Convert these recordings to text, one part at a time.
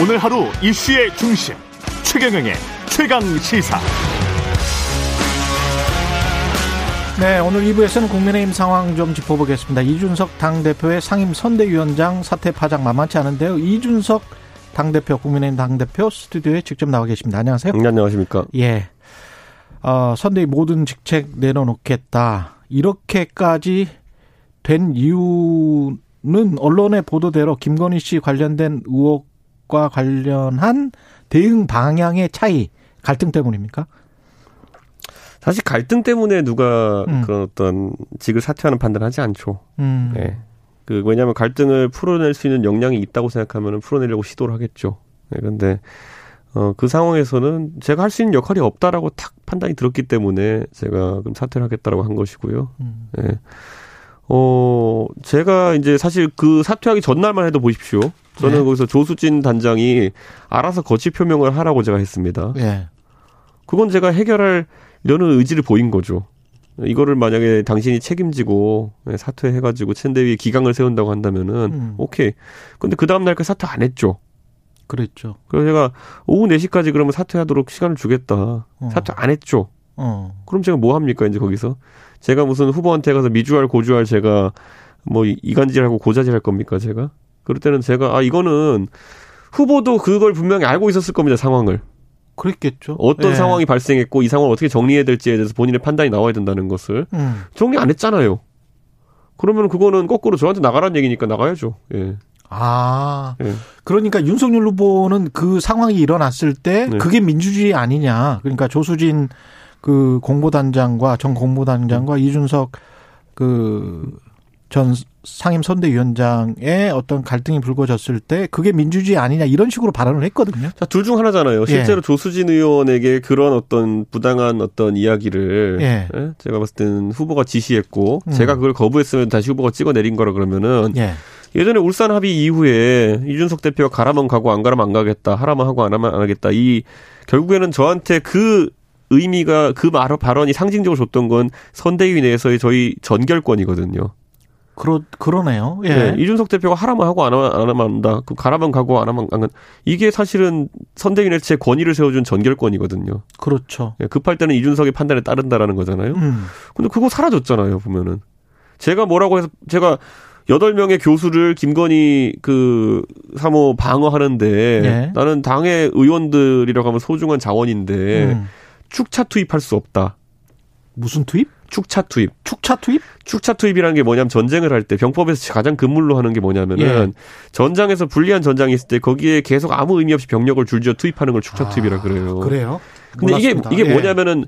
오늘 하루 이슈의 중심 최경영의 최강 시사. 네, 오늘 2부에서는 국민의힘 상황 좀 짚어보겠습니다. 이준석 당대표의 상임 선대위원장 사태 파장 만만치 않은데요. 이준석 당대표, 국민의힘 당대표 스튜디오에 직접 나와 계십니다. 안녕하세요. 네, 안녕하십니까. 예. 어, 선대위 모든 직책 내려놓겠다. 이렇게까지 된 이유는 언론의 보도대로 김건희 씨 관련된 의혹 과 관련한 대응 방향의 차이, 갈등 때문입니까? 사실 갈등 때문에 누가 음. 그런 어떤 직을 사퇴하는 판단을 하지 않죠. 음. 네. 그 왜냐하면 갈등을 풀어낼 수 있는 역량이 있다고 생각하면 풀어내려고 시도를 하겠죠. 네, 그런데 어, 그 상황에서는 제가 할 수 있는 역할이 없다라고 탁 판단이 들었기 때문에 제가 그럼 사퇴를 하겠다라고 한 것이고요. 음. 네. 어, 제가 이제 사실 그 사퇴하기 전날만 해도 보십시오. 저는 네. 거기서 조수진 단장이 알아서 거취 표명을 하라고 제가 했습니다. 네. 그건 제가 해결할 이러는 의지를 보인 거죠. 이거를 만약에 당신이 책임지고 사퇴해가지고 챈대위에 기강을 세운다고 한다면은 음. 오케이. 근데 그 다음 날까지 사퇴 안 했죠. 그랬죠. 그래서 제가 오후 4시까지 그러면 사퇴하도록 시간을 주겠다. 어. 사퇴 안 했죠. 어. 그럼 제가 뭐 합니까 이제 거기서 제가 무슨 후보한테 가서 미주알 고주알 제가 뭐 이간질하고 고자질할 겁니까 제가? 그럴 때는 제가 아 이거는 후보도 그걸 분명히 알고 있었을 겁니다 상황을. 그랬겠죠. 어떤 예. 상황이 발생했고 이 상황을 어떻게 정리해야 될지에 대해서 본인의 판단이 나와야 된다는 것을 음. 정리 안 했잖아요. 그러면 그거는 거꾸로 저한테 나가라는 얘기니까 나가야죠. 예. 아, 예. 그러니까 윤석열 후보는 그 상황이 일어났을 때 네. 그게 민주주의 아니냐. 그러니까 조수진 그 공보단장과 전 공보단장과 음. 이준석 그 전 상임 선대위원장의 어떤 갈등이 불거졌을 때 그게 민주주의 아니냐 이런 식으로 발언을 했거든요. 자, 둘 중 하나잖아요. 예. 실제로 예. 조수진 의원에게 그런 어떤 부당한 어떤 이야기를 예. 예? 제가 봤을 때는 후보가 지시했고 음. 제가 그걸 거부했으면 다시 후보가 찍어내린 거라 그러면은 예. 예전에 울산 합의 이후에 이준석 대표가 가라면 가고 안 가라면 안 가겠다. 하라면 하고 안 하면 안 하겠다. 이 결국에는 저한테 그 의미가 그 말, 발언이 상징적으로 줬던 건 선대위 내에서의 저희 전결권이거든요. 그러 그러네요. 예. 네, 이준석 대표가 하라면 하고 안 하면 안 하면 한다. 그 가라면 가고 안 하면 안 가. 이게 사실은 선대위의 제 권위를 세워준 전결권이거든요. 그렇죠. 예, 급할 때는 이준석의 판단에 따른다라는 거잖아요. 음. 근데 그거 사라졌잖아요. 보면은 제가 뭐라고 해서 제가 여덟 명의 교수를 김건희 그 사모 방어하는데 예. 나는 당의 의원들이라고 하면 소중한 자원인데 음. 축차 투입할 수 없다. 무슨 투입? 축차 투입. 축차 투입? 축차 투입이라는 게 뭐냐면 전쟁을 할 때 병법에서 가장 근물로 하는 게 뭐냐면은 예. 전장에서 불리한 전장이 있을 때 거기에 계속 아무 의미 없이 병력을 줄지어 투입하는 걸 축차 아, 투입이라 그래요. 그래요? 근데 몰랐습니다. 이게 이게 예. 뭐냐면은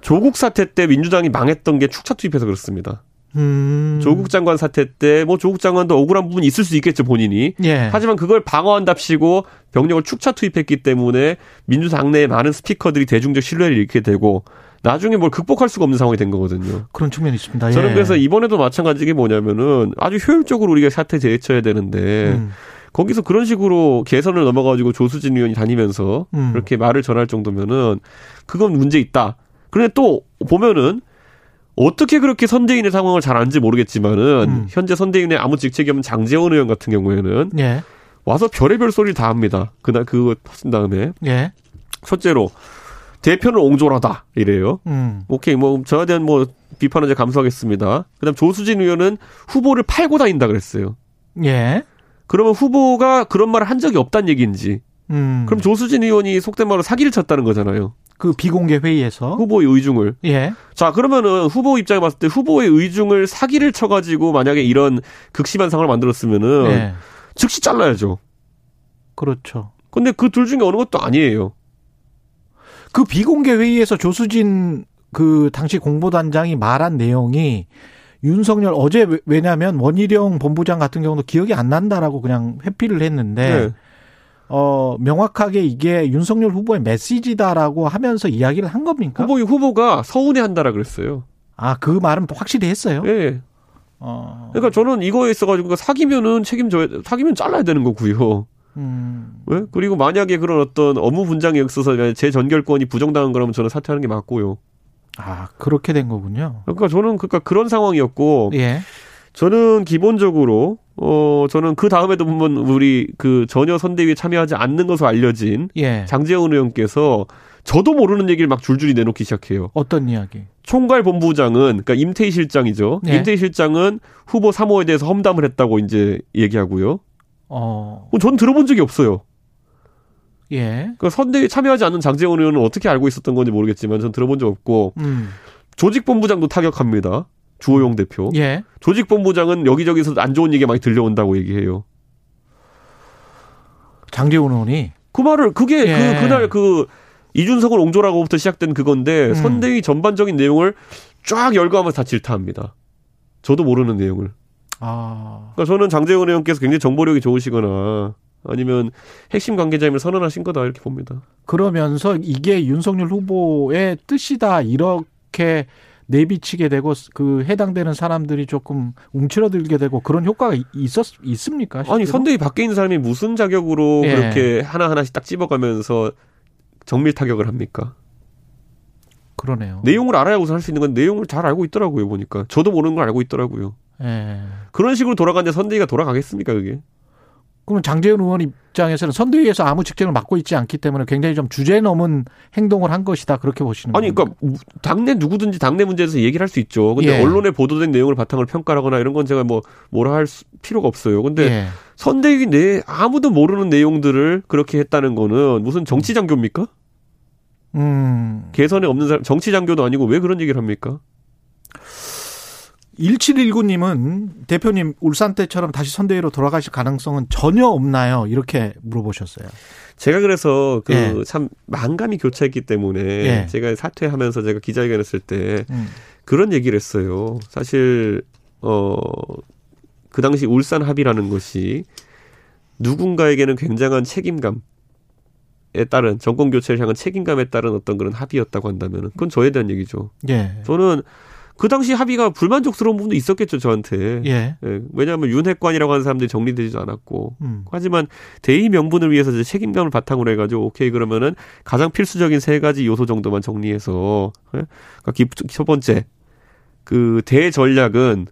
조국 사태 때 민주당이 망했던 게 축차 투입해서 그렇습니다. 음. 조국 장관 사태 때 뭐 조국 장관도 억울한 부분이 있을 수 있겠죠 본인이. 예. 하지만 그걸 방어한답시고 병력을 축차 투입했기 때문에 민주당 내에 많은 스피커들이 대중적 신뢰를 잃게 되고 나중에 뭘 극복할 수가 없는 상황이 된 거거든요. 그런 측면이 있습니다. 예. 저는 그래서 이번에도 마찬가지게 뭐냐면은 아주 효율적으로 우리가 사태 대처해야 되는데 음. 거기서 그런 식으로 개선을 넘어가지고 조수진 의원이 다니면서 음. 그렇게 말을 전할 정도면은 그건 문제 있다. 그런데 또 보면은 어떻게 그렇게 선대인의 상황을 잘 아는지 모르겠지만은 음. 현재 선대인의 아무 직책이 없는 장재원 의원 같은 경우에는 예. 와서 별의별 소리를 다 합니다. 그날 그거 하신 다음에 예. 첫째로 대표는 옹졸하다 이래요. 음. 오케이 뭐 저에 대한 뭐 비판은 이제 감수하겠습니다. 그다음 조수진 의원은 후보를 팔고 다닌다 그랬어요. 예. 그러면 후보가 그런 말을 한 적이 없다는 얘기인지. 음. 그럼 조수진 의원이 속된 말로 사기를 쳤다는 거잖아요. 그 비공개 회의에서 후보의 의중을. 예. 자 그러면은 후보 입장에 봤을 때 후보의 의중을 사기를 쳐가지고 만약에 이런 극심한 상황을 만들었으면은 예. 즉시 잘라야죠. 그렇죠. 근데 그 둘 중에 어느 것도 아니에요. 그 비공개 회의에서 조수진 그 당시 공보단장이 말한 내용이 윤석열 어제 왜냐하면 원희룡 본부장 같은 경우도 기억이 안 난다라고 그냥 회피를 했는데 네. 어 명확하게 이게 윤석열 후보의 메시지다라고 하면서 이야기를 한 겁니까? 후보 후보가 서운해 한다라 그랬어요. 아 그 말은 확실히 했어요. 네. 어. 그러니까 저는 이거에 있어가지고 사기면은 책임져야 사기면 잘라야 되는 거고요. 음. 네? 그리고 만약에 그런 어떤 업무 분장에 있어서 제 전결권이 부정당한 거라면 저는 사퇴하는 게 맞고요. 아 그렇게 된 거군요. 그러니까 저는 그러니까 그런 상황이었고, 예. 저는 기본적으로 어, 저는 그 다음에도 보면 우리 그 전혀 선대위에 참여하지 않는 것으로 알려진 예. 장재원 의원께서 저도 모르는 얘기를 막 줄줄이 내놓기 시작해요. 어떤 이야기? 총괄 본부장은 그러니까 임태희 실장이죠. 예. 임태희 실장은 후보 3호에 대해서 험담을 했다고 이제 얘기하고요. 어. 전 들어본 적이 없어요. 예. 그러니까 선대위에 참여하지 않는 장재원 의원은 어떻게 알고 있었던 건지 모르겠지만 전 들어본 적 없고 음. 조직본부장도 타격합니다. 주호영 대표. 예. 조직본부장은 여기저기서 안 좋은 얘기 많이 들려온다고 얘기해요. 장재원 의원이 그 말을 그게 그 예. 그 그날 그 이준석을 옹졸하고부터 시작된 그건데 음. 선대위 전반적인 내용을 쫙 열거하면서 다 질타합니다. 저도 모르는 내용을. 아. 그러니까 저는 장재원 의원께서 굉장히 정보력이 좋으시거나 아니면 핵심 관계자임을 선언하신 거다 이렇게 봅니다. 그러면서 이게 윤석열 후보의 뜻이다 이렇게 내비치게 되고 그 해당되는 사람들이 조금 움츠러들게 되고 그런 효과가 있었 있습니까? 실제로? 아니 선대위 밖에 있는 사람이 무슨 자격으로 예. 그렇게 하나 하나씩 딱 집어가면서 정밀 타격을 합니까? 그러네요. 내용을 알아야 우선 할 수 있는 건 내용을 잘 알고 있더라고요 보니까 저도 모르는 걸 알고 있더라고요. 예. 그런 식으로 돌아가는데 선대위가 돌아가겠습니까 그게? 그러면 장재훈 의원 입장에서는 선대위에서 아무 직책을 맡고 있지 않기 때문에 굉장히 좀 주제 넘은 행동을 한 것이다 그렇게 보시는 아니 그러니까 당내 누구든지 당내 문제에서 얘기를 할 수 있죠. 근데 예. 언론에 보도된 내용을 바탕으로 평가하거나 이런 건 제가 뭐 뭐라 할 필요가 없어요. 근데 예. 선대위 내 아무도 모르는 내용들을 그렇게 했다는 거는 무슨 정치 장교입니까? 음. 개선에 없는 사람 정치 장교도 아니고 왜 그런 얘기를 합니까? 1719님은 대표님 울산 때처럼 다시 선대위로 돌아가실 가능성은 전혀 없나요? 이렇게 물어보셨어요. 제가 그래서 그참 예. 만감이 교차했기 때문에 예. 제가 사퇴하면서 제가 기자회견했을 때 음. 그런 얘기를 했어요. 사실 어그 당시 울산 합의라는 것이 누군가에게는 굉장한 책임감 에 따른 정권 교체를 향한 책임감에 따른 어떤 그런 합의였다고 한다면 그건 저에 대한 얘기죠. 예. 저는 그 당시 합의가 불만족스러운 부분도 있었겠죠 저한테. 예. 예. 왜냐하면 윤핵관이라고 하는 사람들이 정리되지도 않았고. 음. 하지만 대의 명분을 위해서 이제 책임감을 바탕으로 해가지고 오케이 그러면은 가장 필수적인 세 가지 요소 정도만 정리해서. 예? 그러니까 첫 번째 그 대전략은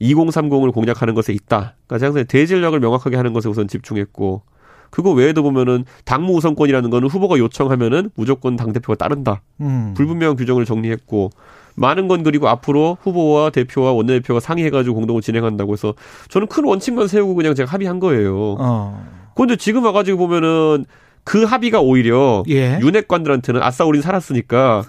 2030을 공략하는 것에 있다. 그러니까 항상 대전략을 명확하게 하는 것에 우선 집중했고. 그거 외에도 보면은 당무 우선권이라는 거는 후보가 요청하면은 무조건 당 대표가 따른다. 음. 불분명한 규정을 정리했고 많은 건 그리고 앞으로 후보와 대표와 원내대표가 상의해가지고 공동을 진행한다고 해서 저는 큰 원칙만 세우고 그냥 제가 합의한 거예요. 어. 그런데 지금 와가지고 보면은 그 합의가 오히려 예. 윤핵관들한테는 아싸 우린 살았으니까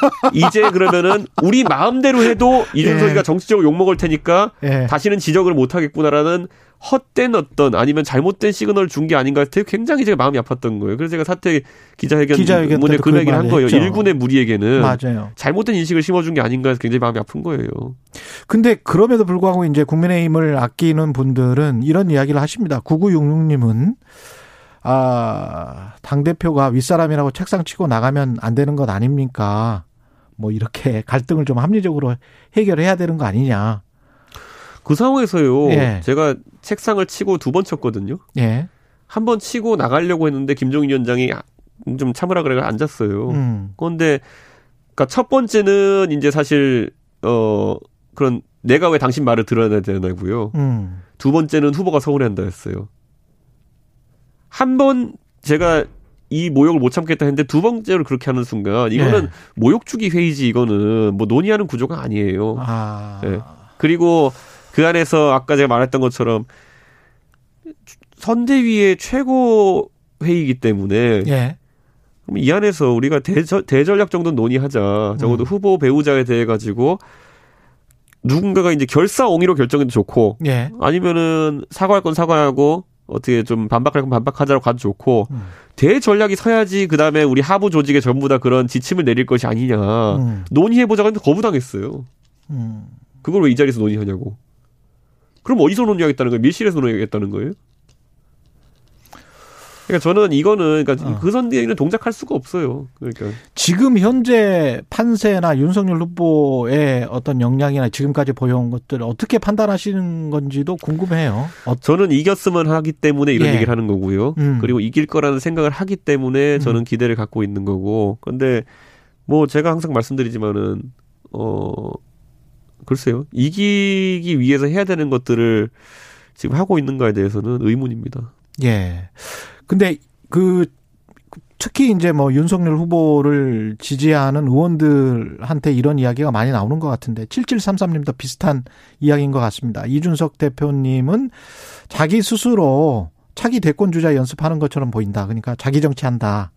이제 그러면은 우리 마음대로 해도 이준석이가 예. 정치적으로 욕먹을 테니까 예. 다시는 지적을 못 하겠구나라는 헛된 어떤 아니면 잘못된 시그널을 준 게 아닌가 되게 굉장히 제가 마음이 아팠던 거예요. 그래서 제가 사퇴 기자회견, 기자회견 문에 그 얘기를 한 거예요. 했죠. 일군의 무리에게는 맞아요. 잘못된 인식을 심어준 게 아닌가 해서 굉장히 마음이 아픈 거예요. 근데 그럼에도 불구하고 이제 국민의힘을 아끼는 분들은 이런 이야기를 하십니다. 9966님은 아, 당대표가 윗사람이라고 책상 치고 나가면 안 되는 것 아닙니까? 뭐 이렇게 갈등을 좀 합리적으로 해결해야 되는 거 아니냐. 그 상황에서요. 예. 제가 책상을 치고 두 번 쳤거든요. 예. 한 번 치고 나가려고 했는데 김종인 위원장이 좀 참으라 그래 앉았어요. 음. 그런데 그러니까 첫 번째는 이제 사실 어 그런 내가 왜 당신 말을 들어야 되나고요. 음. 두 번째는 후보가 서운해한다 했어요. 한 번 제가 이 모욕을 못 참겠다 했는데 두 번째로 그렇게 하는 순간 이거는 예. 모욕 주기 회의지 이거는 뭐 논의하는 구조가 아니에요. 아. 네. 그리고 그 안에서 아까 제가 말했던 것처럼 선대위의 최고 회의이기 때문에 예. 그럼 이 안에서 우리가 대저, 대전략 정도 논의하자. 적어도 음. 후보 배우자에 대해 가지고 누군가가 이제 결사옹위로 결정해도 좋고 예. 아니면은 사과할 건 사과하고 어떻게 좀 반박할 건 반박하자고 가도 좋고 음. 대전략이 서야지 그다음에 우리 하부 조직에 전부 다 그런 지침을 내릴 것이 아니냐 음. 논의해 보자고 했는데 거부당했어요. 음. 그걸 왜 이 자리에서 논의하냐고. 그럼 어디서 논의하겠다는 거예요? 밀실에서 논의하겠다는 거예요? 그러니까 저는 이거는 그러니까 어. 그 선대위는 동작할 수가 없어요. 그러니까 지금 현재 판세나 윤석열 후보의 어떤 역량이나 지금까지 보여온 것들 어떻게 판단하시는 건지도 궁금해요. 어. 저는 이겼으면 하기 때문에 이런 예. 얘기를 하는 거고요. 음. 그리고 이길 거라는 생각을 하기 때문에 저는 음. 기대를 갖고 있는 거고. 근데 뭐 제가 항상 말씀드리지만은 어 글쎄요. 이기기 위해서 해야 되는 것들을 지금 하고 있는가에 대해서는 의문입니다. 예. 근데 그 특히 이제 뭐 윤석열 후보를 지지하는 의원들한테 이런 이야기가 많이 나오는 것 같은데 7733님도 비슷한 이야기인 것 같습니다. 이준석 대표님은 자기 스스로 차기 대권 주자 연습하는 것처럼 보인다. 그러니까 자기 정치한다.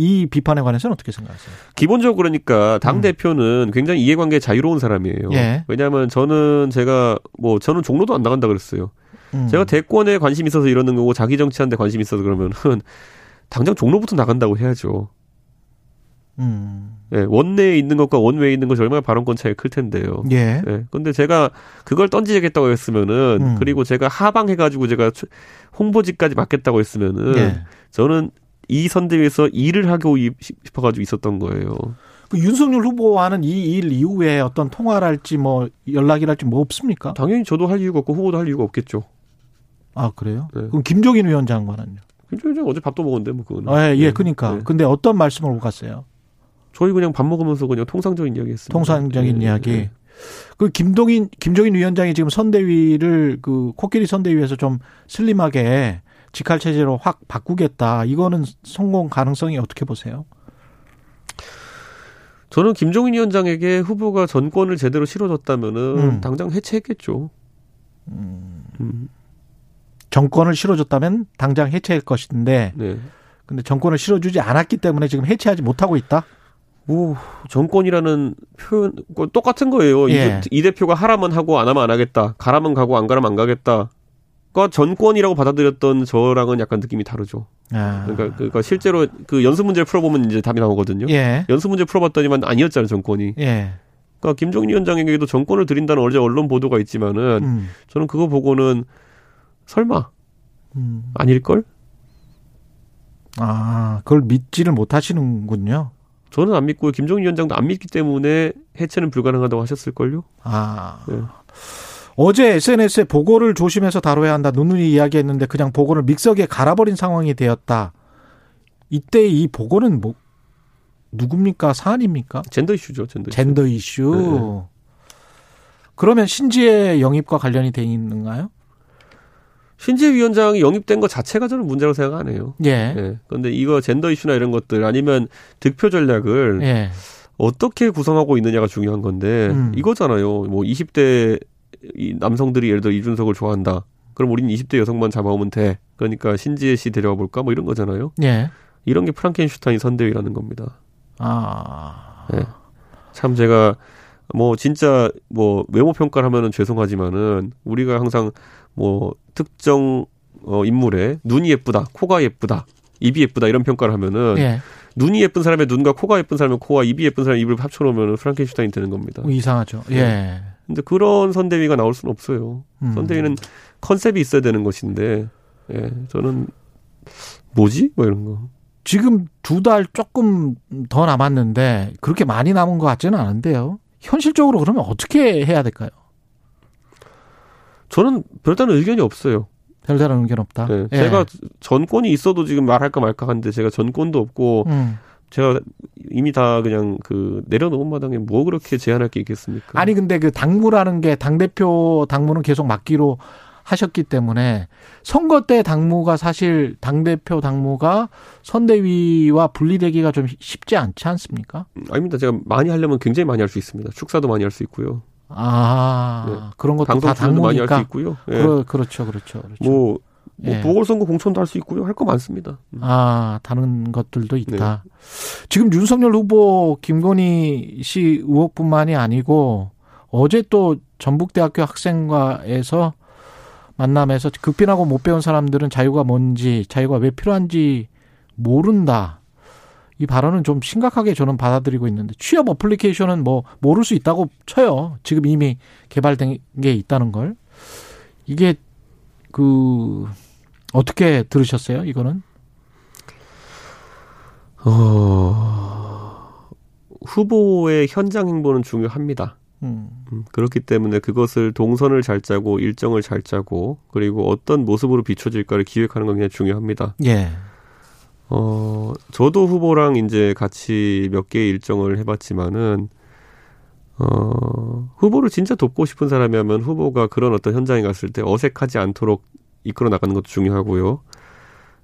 이 비판에 관해서는 어떻게 생각하세요? 기본적으로 그러니까 당 음. 대표는 굉장히 이해관계 자유로운 사람이에요. 예. 왜냐하면 저는 제가 뭐 저는 종로도 안 나간다 그랬어요. 음. 제가 대권에 관심 있어서 이러는 거고 자기 정치하는데 관심 있어서 그러면은 당장 종로부터 나간다고 해야죠. 음. 예, 원내에 있는 것과 원외에 있는 것이 얼마나 발언권 차이가 클 텐데요. 예. 예. 근데 제가 그걸 던지겠다고 했으면은, 음. 그리고 제가 하방해가지고 제가 홍보지까지 맡겠다고 했으면은, 예. 저는 이 선대위에서 일을 하고 싶어가지고 있었던 거예요. 그 윤석열 후보와는 이 일 이후에 어떤 통화랄지 뭐 연락이랄지 뭐 없습니까? 당연히 저도 할 이유가 없고 후보도 할 이유가 없겠죠. 아 그래요? 네. 그럼 김종인 위원장과는요? 김종인 위원장 어제 밥도 먹었는데 뭐 그거는. 아, 예, 예, 그러니까. 네. 근데 어떤 말씀을 오갔어요? 저희 그냥 밥 먹으면서 그냥 통상적인 이야기 했습니다. 통상적인 네, 이야기. 네. 그 김동인 김종인 위원장이 지금 선대위를 그 코끼리 선대위에서 좀 슬림하게 직할 체제로 확 바꾸겠다. 이거는 성공 가능성이 어떻게 보세요? 저는 김종인 위원장에게 후보가 전권을 제대로 실어줬다면은 음. 당장 해체했겠죠. 음. 음. 정권을 실어줬다면 당장 해체할 것인데, 네. 근데 정권을 실어주지 않았기 때문에 지금 해체하지 못하고 있다. 뭐 정권이라는 표현 똑같은 거예요. 예. 이, 이 대표가 하라면 하고 안 하면 안 하겠다. 가라면 가고 안 가라면 안 가겠다. 과 전권이라고 받아들였던 저랑은 약간 느낌이 다르죠. 아. 그러니까, 그러니까 실제로 그 연습 문제를 풀어보면 이제 답이 나오거든요. 예. 연습 문제 풀어봤더니만 아니었잖아요 정권이. 예. 그러니까 김종인 위원장에게도 정권을 드린다는 어제 언론 보도가 있지만은 음. 저는 그거 보고는 설마 음. 아닐걸? 아 그걸 믿지를 못하시는군요. 저는 안 믿고 김종인 위원장도 안 믿기 때문에 해체는 불가능하다고 하셨을걸요. 아. 네. 어제 SNS에 보고를 조심해서 다뤄야 한다. 누누이 이야기했는데 그냥 보고를 믹서기에 갈아버린 상황이 되었다. 이때 이 보고는 뭐 누굽니까? 사안입니까? 젠더 이슈죠. 젠더 이슈. 젠더 이슈. 네. 그러면 신지의 영입과 관련이 돼 있는가요? 신지혜 위원장이 영입된 것 자체가 저는 문제라고 생각 안 해요. 예. 예. 그런데 이거 젠더 이슈나 이런 것들 아니면 득표 전략을 예. 어떻게 구성하고 있느냐가 중요한 건데 음. 이거잖아요. 뭐 20대 이 남성들이 예를 들어 이준석을 좋아한다. 그럼 우리는 20대 여성만 잡아오면 돼. 그러니까 신지혜 씨 데려와 볼까? 뭐 이런 거잖아요. 예. 이런 게 프랑켄슈타인 선대위라는 겁니다. 아. 네. 참 제가 뭐 진짜 뭐 외모 평가를 하면은 죄송하지만은 우리가 항상 뭐 특정 어 인물의 눈이 예쁘다, 코가 예쁘다, 입이 예쁘다 이런 평가를 하면은 예. 눈이 예쁜 사람의 눈과 코가 예쁜 사람의 코와 입이 예쁜 사람의 입을 합쳐놓으면 프랑켄슈타인 되는 겁니다. 이상하죠. 예. 네. 근데 그런 선대위가 나올 수는 없어요. 음. 선대위는 컨셉이 있어야 되는 것인데, 예, 저는 뭐지? 뭐 이런 거. 지금 두 달 조금 더 남았는데 그렇게 많이 남은 것 같지는 않은데요. 현실적으로 그러면 어떻게 해야 될까요? 저는 별다른 의견이 없어요. 별다른 의견 없다. 네, 예. 제가 전권이 있어도 지금 말할까 말까 하는데 제가 전권도 없고 음. 제가 이미 다 그냥 그 내려놓은 마당에 뭐 그렇게 제한할 게 있겠습니까? 아니 근데 그 당무라는 게 당 대표 당무는 계속 맡기로 하셨기 때문에 선거 때 당무가 사실 당 대표 당무가 선대위와 분리되기가 좀 쉽지 않지 않습니까? 음, 아닙니다. 제가 많이 하려면 굉장히 많이 할 수 있습니다. 축사도 많이 할 수 있고요. 아 네. 그런 것도 다 당무니까 많이 할 수 있고요. 네. 그러, 그렇죠, 그렇죠, 그렇죠. 뭐 뭐 예. 보궐선거 공천도 할 수 있고요. 할 거 많습니다. 음. 아, 다른 것들도 있다. 네. 지금 윤석열 후보 김건희 씨 의혹뿐만이 아니고 어제 또 전북대학교 학생과에서 만남에서 극빈하고 못 배운 사람들은 자유가 뭔지, 자유가 왜 필요한지 모른다. 이 발언은 좀 심각하게 저는 받아들이고 있는데 취업 어플리케이션은 뭐 모를 수 있다고 쳐요. 지금 이미 개발된 게 있다는 걸. 이게 그 어떻게 들으셨어요? 이거는? 어, 후보의 현장 행보는 중요합니다. 음. 음. 그렇기 때문에 그것을 동선을 잘 짜고 일정을 잘 짜고 그리고 어떤 모습으로 비춰질까를 기획하는 건 굉장히 중요합니다. 예. 어, 저도 후보랑 이제 같이 몇 개의 일정을 해봤지만은 어, 후보를 진짜 돕고 싶은 사람이라면 후보가 그런 어떤 현장에 갔을 때 어색하지 않도록 이끌어 나가는 것도 중요하고요.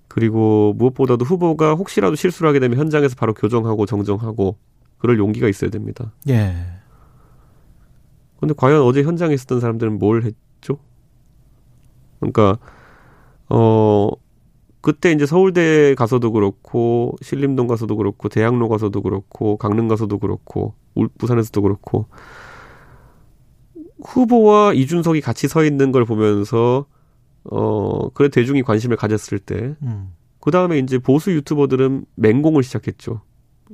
그리고 무엇보다도 후보가 혹시라도 실수를 하게 되면 현장에서 바로 교정하고 정정하고 그럴 용기가 있어야 됩니다. 예. 근데 과연 어제 현장에 있었던 사람들은 뭘 했죠? 그러니까 어 그때 이제 서울대 가서도 그렇고 신림동 가서도 그렇고 대학로 가서도 그렇고 강릉 가서도 그렇고 부산에서도 그렇고 후보와 이준석이 같이 서 있는 걸 보면서 어 그래 대중이 관심을 가졌을 때 음. 그 다음에 이제 보수 유튜버들은 맹공을 시작했죠.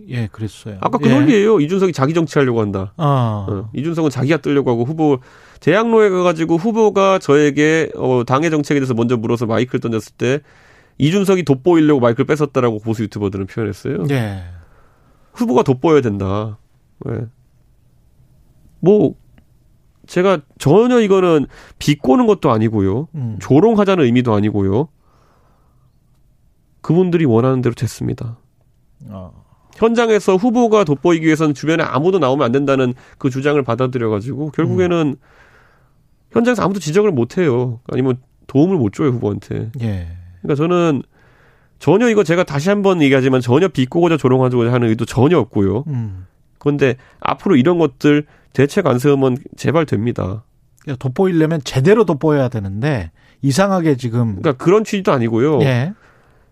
예, 그랬어요. 아까 그 예. 논리예요. 이준석이 자기 정치하려고 한다. 아. 어, 이준석은 자기가 뜨려고 하고 후보 대학로에 가가지고 후보가 저에게 어, 당의 정책에 대해서 먼저 물어서 마이크를 던졌을 때 이준석이 돋보이려고 마이크를 뺏었다라고 보수 유튜버들은 표현했어요. 예. 후보가 돋보여야 된다. 예. 뭐 제가 전혀 이거는 비꼬는 것도 아니고요. 음. 조롱하자는 의미도 아니고요. 그분들이 원하는 대로 됐습니다. 어. 현장에서 후보가 돋보이기 위해서는 주변에 아무도 나오면 안 된다는 그 주장을 받아들여가지고 결국에는 음. 현장에서 아무도 지적을 못 해요. 아니면 도움을 못 줘요 후보한테. 예. 그러니까 저는 전혀 이거 제가 다시 한번 얘기하지만 전혀 비꼬고자 조롱하고자 하는 의도 전혀 없고요. 음. 그런데 앞으로 이런 것들 대책 안 세우면 제발 됩니다. 돋보이려면 제대로 돋보여야 되는데 이상하게 지금 그러니까 그런 취지도 아니고요. 예.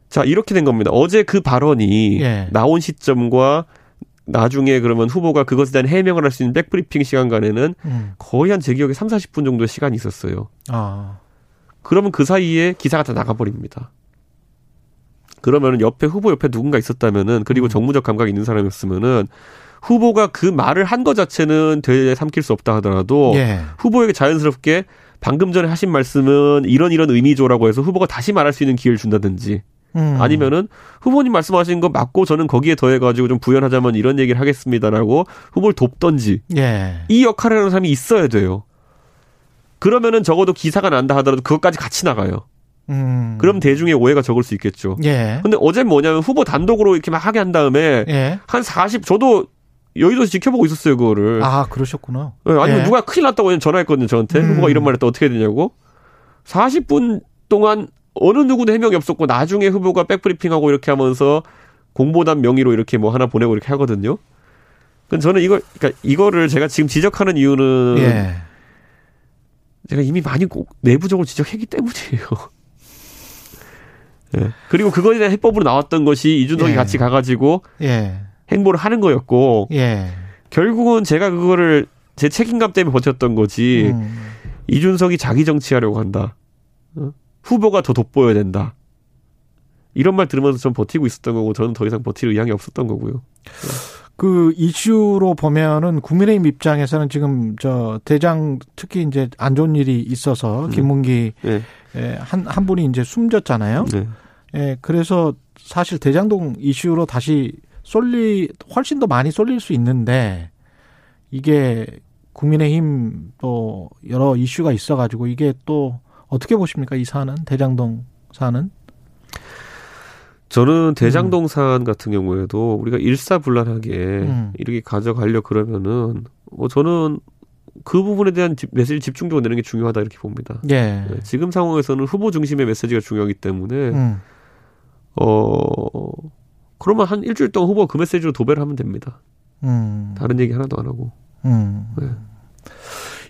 자, 이렇게 된 겁니다. 어제 그 발언이 예. 나온 시점과 나중에 그러면 후보가 그것에 대한 해명을 할 수 있는 백브리핑 시간간에는 음. 거의 한 제 기억에 3, 40분 정도의 시간이 있었어요. 아. 그러면 그 사이에 기사가 다 나가버립니다. 그러면은 옆에 후보 옆에 누군가 있었다면은 그리고 음. 정무적 감각이 있는 사람이었으면은 후보가 그 말을 한 것 자체는 되에 삼킬 수 없다 하더라도 예. 후보에게 자연스럽게 방금 전에 하신 말씀은 이런 이런 의미죠라고 해서 후보가 다시 말할 수 있는 기회를 준다든지 음. 아니면은 후보님 말씀하신 거 맞고 저는 거기에 더해가지고 좀 부연하자면 이런 얘기를 하겠습니다라고 후보를 돕던지 예. 이 역할을 하는 사람이 있어야 돼요. 그러면은 적어도 기사가 난다 하더라도 그것까지 같이 나가요. 음. 그럼 대중의 오해가 적을 수 있겠죠. 예. 근데 어제 뭐냐면 후보 단독으로 이렇게 막 하게 한 다음에 예. 한 40, 저도 여의도에서 지켜보고 있었어요, 그거를. 아, 그러셨구나. 네, 아니면 예. 누가 큰일 났다고 전화했거든요, 저한테. 음. 후보가 이런 말 했다 어떻게 되냐고. 40분 동안 어느 누구도 해명이 없었고 나중에 후보가 백브리핑하고 이렇게 하면서 공보단 명의로 이렇게 뭐 하나 보내고 이렇게 하거든요. 근데 저는 이걸 그러니까 이거를 제가 지금 지적하는 이유는 예. 제가 이미 많이 내부적으로 지적했기 때문이에요. 예. 그리고 그거에 대한 해법으로 나왔던 것이 이준석이 예. 같이 가가지고 예. 행보를 하는 거였고 예. 결국은 제가 그거를 제 책임감 때문에 버텼던 거지 음. 이준석이 자기 정치하려고 한다. 어? 후보가 더 돋보여야 된다. 이런 말 들으면서 좀 버티고 있었던 거고 저는 더 이상 버틸 의향이 없었던 거고요. 그 이슈로 보면은 국민의힘 입장에서는 지금 저 대장 특히 이제 안 좋은 일이 있어서 네. 김문기 네. 네. 한, 한 분이 이제 숨졌잖아요. 네. 예, 그래서 사실 대장동 이슈로 다시 쏠리, 훨씬 더 많이 쏠릴 수 있는데 이게 국민의힘 또 여러 이슈가 있어가지고 이게 또 어떻게 보십니까? 이 사안은 대장동 사안은? 저는 대장동 음. 사안 같은 경우에도 우리가 일사불란하게 음. 이렇게 가져가려 그러면은 뭐 저는 그 부분에 대한 메시지 집중적으로 내는 게 중요하다 이렇게 봅니다. 예. 네, 지금 상황에서는 후보 중심의 메시지가 중요하기 때문에 음. 어 그러면 한 일주일 동안 후보 그 메시지로 도배를 하면 됩니다. 음. 다른 얘기 하나도 안 하고. 음. 네.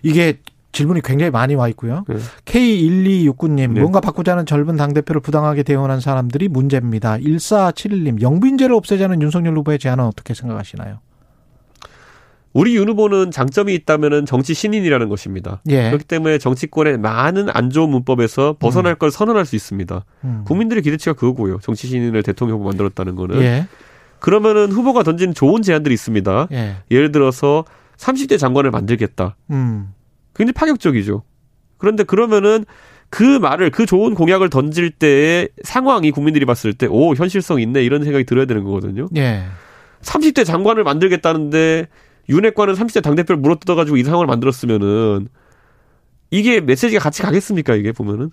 이게 질문이 굉장히 많이 와 있고요. 네. K1269님, 네. 뭔가 바꾸자는 젊은 당대표를 부당하게 대응한 사람들이 문제입니다. 1471님, 영빈제를 없애자는 윤석열 후보의 제안은 어떻게 생각하시나요? 우리 윤 후보는 장점이 있다면 정치 신인이라는 것입니다. 예. 그렇기 때문에 정치권의 많은 안 좋은 문법에서 벗어날 음. 걸 선언할 수 있습니다. 음. 국민들의 기대치가 그거고요. 정치 신인을 대통령 후보 만들었다는 거는. 예. 그러면은 후보가 던진 좋은 제안들이 있습니다. 예. 를 들어서 30대 장관을 만들겠다. 음. 굉장히 파격적이죠. 그런데 그러면은 그 말을 그 좋은 공약을 던질 때의 상황이 국민들이 봤을 때 오 현실성 있네 이런 생각이 들어야 되는 거거든요. 예. 30대 장관을 만들겠다는데 윤핵관은 30대 당대표를 물어뜯어가지고 이 상황을 만들었으면은 이게 메시지가 같이 가겠습니까 이게 보면은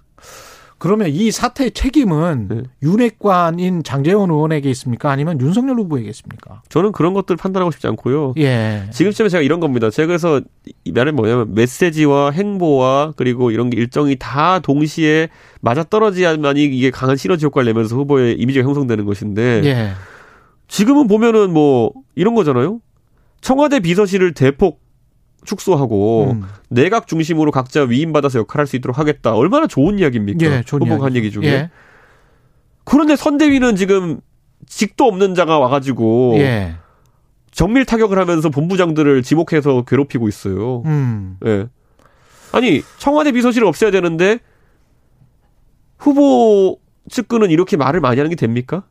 그러면 이 사태의 책임은 네. 윤핵관인 장재원 의원에게 있습니까? 아니면 윤석열 후보에게 있습니까? 저는 그런 것들 판단하고 싶지 않고요. 예. 지금쯤에 제가 이런 겁니다. 제가 그래서 말은 뭐냐면 메시지와 행보와 그리고 이런 게 일정이 다 동시에 맞아 떨어지야만이 이게 강한 시너지 효과를 내면서 후보의 이미지가 형성되는 것인데 예. 지금은 보면은 뭐 이런 거잖아요. 청와대 비서실을 대폭 축소하고 음. 내각 중심으로 각자 위임받아서 역할할 수 있도록 하겠다. 얼마나 좋은 이야기입니까? 예, 후보가 한 얘기 중에. 예. 그런데 선대위는 지금 직도 없는 자가 와가지고 예. 정밀 타격을 하면서 본부장들을 지목해서 괴롭히고 있어요. 음. 예. 아니 청와대 비서실을 없애야 되는데 후보 측근은 이렇게 말을 많이 하는 게 됩니까?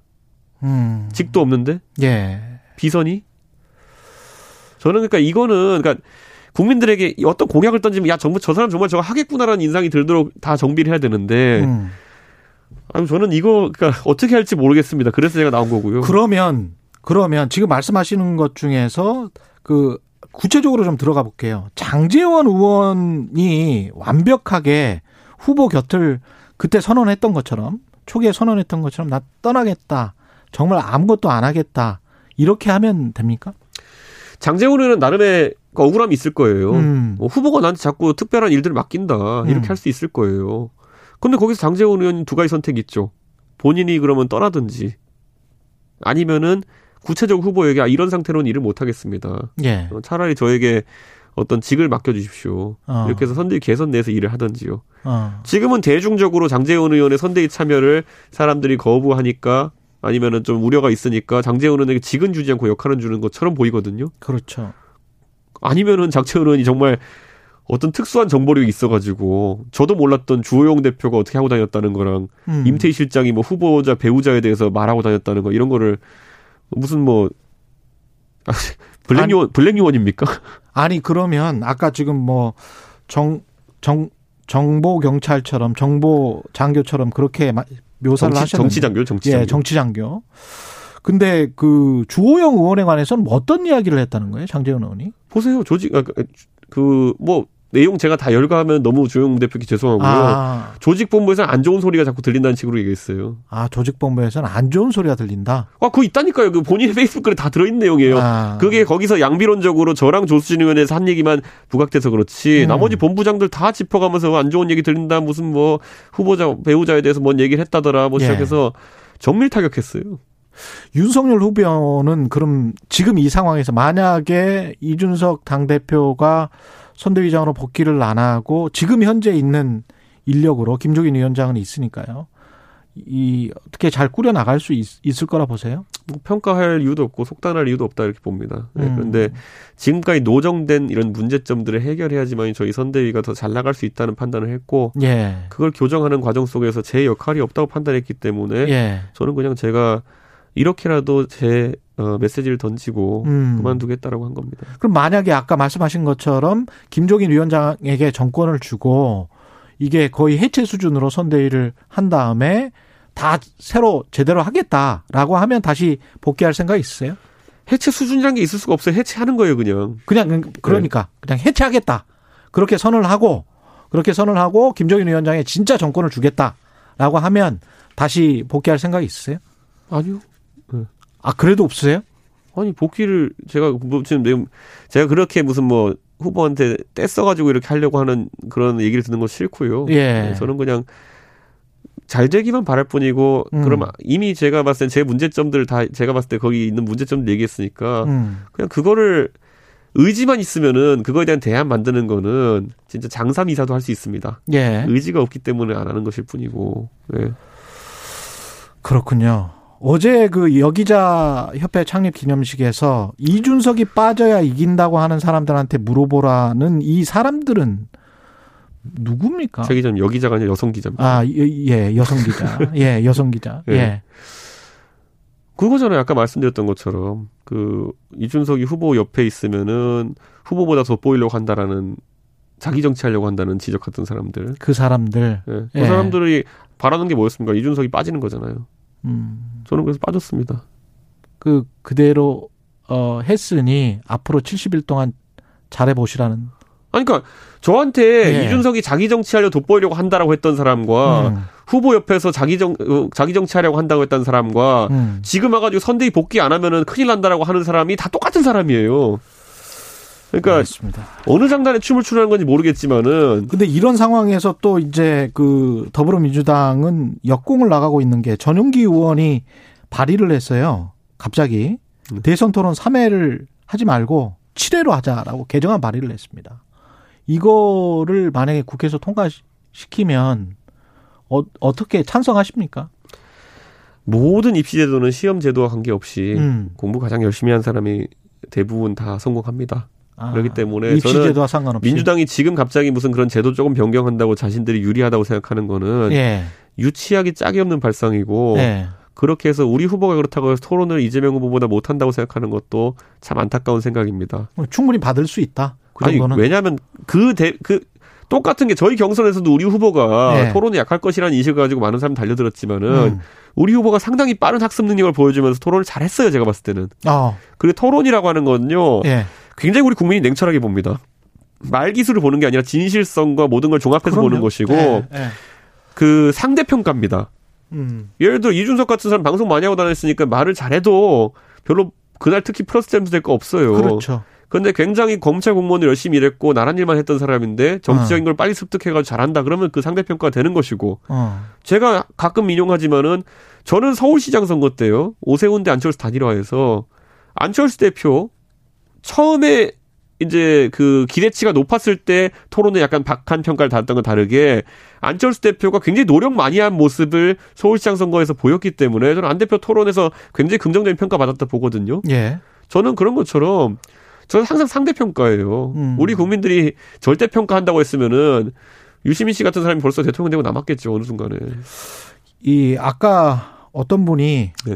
음. 직도 없는데? 예. 비선이? 저는 그러니까 이거는 그러니까 국민들에게 어떤 공약을 던지면 야 정부 저 사람 정말 저거 하겠구나라는 인상이 들도록 다 정비를 해야 되는데 음. 아니 저는 이거 그러니까 어떻게 할지 모르겠습니다. 그래서 제가 나온 거고요. 그러면 그러면 지금 말씀하시는 것 중에서 그 구체적으로 좀 들어가 볼게요. 장재원 의원이 완벽하게 후보 곁을 그때 선언했던 것처럼 초기에 선언했던 것처럼 나 떠나겠다. 정말 아무것도 안 하겠다. 이렇게 하면 됩니까? 장재원 의원은 나름의 그 억울함이 있을 거예요. 음. 뭐 후보가 나한테 자꾸 특별한 일들을 맡긴다. 이렇게 음. 할수 있을 거예요. 근데 거기서 장재원 의원 두 가지 선택이 있죠. 본인이 그러면 떠나든지 아니면은 구체적 후보에게 아, 이런 상태로는 일을 못 하겠습니다. 예. 어, 차라리 저에게 어떤 직을 맡겨주십시오. 어. 이렇게 해서 선대위 개선 내에서 일을 하든지요. 어. 지금은 대중적으로 장재원 의원의 선대위 참여를 사람들이 거부하니까 아니면은 좀 우려가 있으니까 장재원 의원에게 직은 주지 않고 역할은 주는 것처럼 보이거든요. 그렇죠. 아니면은 의원이 정말 어떤 특수한 정보력이 있어가지고 저도 몰랐던 주호영 대표가 어떻게 하고 다녔다는 거랑 음. 임태희 실장이 뭐 후보자 배우자에 대해서 말하고 다녔다는 거 이런 거를 무슨 뭐 블랙 요원 블랙 요원입니까? 아니 그러면 아까 지금 뭐 정 정 정보 경찰처럼 정보 장교처럼 그렇게 묘사를 정치, 하셨는데. 정치 장교 정치 장교. 예, 정치 장교. 근데 그 주호영 의원에 관해서는 뭐 어떤 이야기를 했다는 거예요, 장재현 의원이? 보세요, 조직 아, 그뭐 내용 제가 다 열거하면 너무 조영 대표께 죄송하고요. 아. 조직본부에서는 안 좋은 소리가 자꾸 들린다는 식으로 얘기했어요. 아, 조직본부에서는 안 좋은 소리가 들린다? 아, 그거 있다니까요. 그 본인의 페이스북 글에 다 들어있는 내용이에요. 아. 그게 거기서 양비론적으로 저랑 조수진 의원에서 한 얘기만 부각돼서 그렇지. 음. 나머지 본부장들 다 짚어가면서 안 좋은 얘기 들린다. 무슨 뭐 후보자, 배우자에 대해서 뭔 얘기를 했다더라. 뭐 예. 시작해서 정밀 타격했어요. 윤석열 후보는 그럼 지금 이 상황에서 만약에 이준석 당대표가 선대위장으로 복귀를 안 하고 지금 현재 있는 인력으로 김종인 위원장은 있으니까요. 이 어떻게 잘 꾸려 나갈 수 있, 을 거라 보세요? 뭐 평가할 이유도 없고 속단할 이유도 없다 이렇게 봅니다. 네, 음. 그런데 지금까지 노정된 이런 문제점들을 해결해야지만 저희 선대위가 더 잘 나갈 수 있다는 판단을 했고, 예. 그걸 교정하는 과정 속에서 제 역할이 없다고 판단했기 때문에 예. 저는 그냥 제가 이렇게라도 제 어, 메시지를 던지고 음. 그만두겠다라고 한 겁니다. 그럼 만약에 아까 말씀하신 것처럼 김종인 위원장에게 정권을 주고 이게 거의 해체 수준으로 선대위를 한 다음에 다 새로 제대로 하겠다라고 하면 다시 복귀할 생각 있으세요? 해체 수준이라는 게 있을 수가 없어요. 해체하는 거예요, 그냥. 그냥 그러니까 네. 그냥 해체하겠다. 그렇게 선언을 하고 그렇게 선언을 하고 김종인 위원장에 진짜 정권을 주겠다라고 하면 다시 복귀할 생각이 있으세요? 아니요. 아 그래도 없으세요? 아니 복귀를 제가 뭐 지금 제가 그렇게 무슨 뭐 후보한테 떼써가지고 이렇게 하려고 하는 그런 얘기를 듣는 건 싫고요. 예. 네, 저는 그냥 잘 되기만 바랄 뿐이고 음. 그럼 이미 제가 봤을 때 제 문제점들 다 제가 봤을 때 거기 있는 문제점들 얘기했으니까 음. 그냥 그거를 의지만 있으면은 그거에 대한 대안 만드는 거는 진짜 장삼 이사도 할 수 있습니다. 예. 의지가 없기 때문에 안 하는 것일 뿐이고. 예. 그렇군요. 어제 그 여기자 협회 창립 기념식에서 이준석이 빠져야 이긴다고 하는 사람들한테 물어보라는 이 사람들은 누굽니까? 제 기자는 여기자가 아니라 여성 기자입니다. 아, 예, 여성 기자. 예, 여성 기자. 예. 예. 그거잖아요. 아까 말씀드렸던 것처럼 그 이준석이 후보 옆에 있으면은 후보보다 돋보이려고 한다라는 자기 정치하려고 한다는 지적했던 사람들. 그 사람들. 예. 그 예. 사람들이 바라는 게 뭐였습니까? 이준석이 빠지는 거잖아요. 음. 저는 그래서 빠졌습니다. 그 그대로 어 했으니 앞으로 70일 동안 잘해 보시라는. 아니 그러니까 저한테 예. 이준석이 자기 정치하려 돋보이려고 한다라고 했던 사람과 음. 후보 옆에서 자기 정 어, 자기 정치하려고 한다고 했던 사람과 음. 지금 와가지고 선대위 복귀 안 하면은 큰일 난다라고 하는 사람이 다 똑같은 사람이에요. 그러니까 알겠습니다. 어느 장단에 춤을 추는 건지 모르겠지만은 근데 이런 상황에서 또 이제 그 더불어민주당은 역공을 나가고 있는 게 전용기 의원이 발의를 했어요. 갑자기 음. 대선 토론 3회를 하지 말고 7회로 하자라고 개정안 발의를 했습니다. 이거를 만약에 국회에서 통과시키면 어, 어떻게 찬성하십니까? 모든 입시 제도는 시험 제도와 관계없이 음. 공부 가장 열심히 한 사람이 대부분 다 성공합니다. 아, 그렇기 때문에 저는 상관없이. 민주당이 지금 갑자기 무슨 그런 제도 조금 변경한다고 자신들이 유리하다고 생각하는 거는 예. 유치하기 짝이 없는 발상이고 예. 그렇게 해서 우리 후보가 그렇다고 해서 토론을 이재명 후보보다 못한다고 생각하는 것도 참 안타까운 생각입니다. 뭐 충분히 받을 수 있다. 그 아니 왜냐하면 그대그 똑같은 게 저희 경선에서도 우리 후보가 네. 토론이 약할 것이라는 인식을 가지고 많은 사람이 달려들었지만은 음. 우리 후보가 상당히 빠른 학습 능력을 보여주면서 토론을 잘했어요 제가 봤을 때는. 어. 그리고 토론이라고 하는 건요. 네. 굉장히 우리 국민이 냉철하게 봅니다. 말 기술을 보는 게 아니라 진실성과 모든 걸 종합해서 그럼요. 보는 것이고 네. 네. 그 상대 평가입니다. 음. 예를 들어 이준석 같은 사람 방송 많이 하고 다녔으니까 말을 잘해도 별로 그날 특히 플러스 점수 될거 없어요. 그렇죠. 근데 굉장히 검찰 공무원을 열심히 일했고 나란 일만 했던 사람인데 정치적인 어. 걸 빨리 습득해가지고 잘한다 그러면 그 상대 평가가 되는 것이고 어. 제가 가끔 인용하지만은 저는 서울시장 선거 때요 오세훈 대 안철수 단일화해서 안철수 대표 처음에 이제 그 기대치가 높았을 때 토론에 약간 박한 평가를 받았던 건 다르게 안철수 대표가 굉장히 노력 많이 한 모습을 서울시장 선거에서 보였기 때문에 저는 안 대표 토론에서 굉장히 긍정적인 평가 받았다 보거든요. 예. 저는 그런 것처럼 저는 항상 상대평가예요. 음. 우리 국민들이 절대평가한다고 했으면은 유시민 씨 같은 사람이 벌써 대통령 되고 남았겠죠, 어느 순간에. 이, 아까 어떤 분이 네.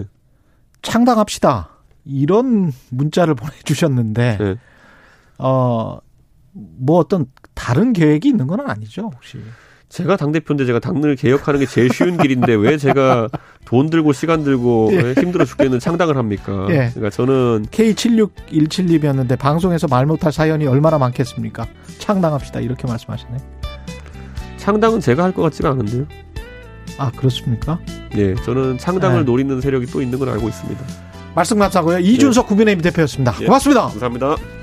창당합시다. 이런 문자를 보내주셨는데, 네. 어, 뭐 어떤 다른 계획이 있는 건 아니죠, 혹시? 제가 당 대표인데 제가 당을 개혁하는 게 제일 쉬운 길인데 왜 제가 돈 들고 시간 들고 예. 힘들어 죽겠는 창당을 합니까? 예. 그러니까 저는 K7617님이었는데 방송에서 말 못할 사연이 얼마나 많겠습니까? 창당합시다 이렇게 말씀하시네. 창당은 제가 할 것 같지가 않은데요. 아 그렇습니까? 예, 저는 창당을 네. 노리는 세력이 또 있는 걸 알고 있습니다. 말씀 감사하고요. 이준석 예. 국민의힘 대표였습니다. 예. 고맙습니다. 감사합니다.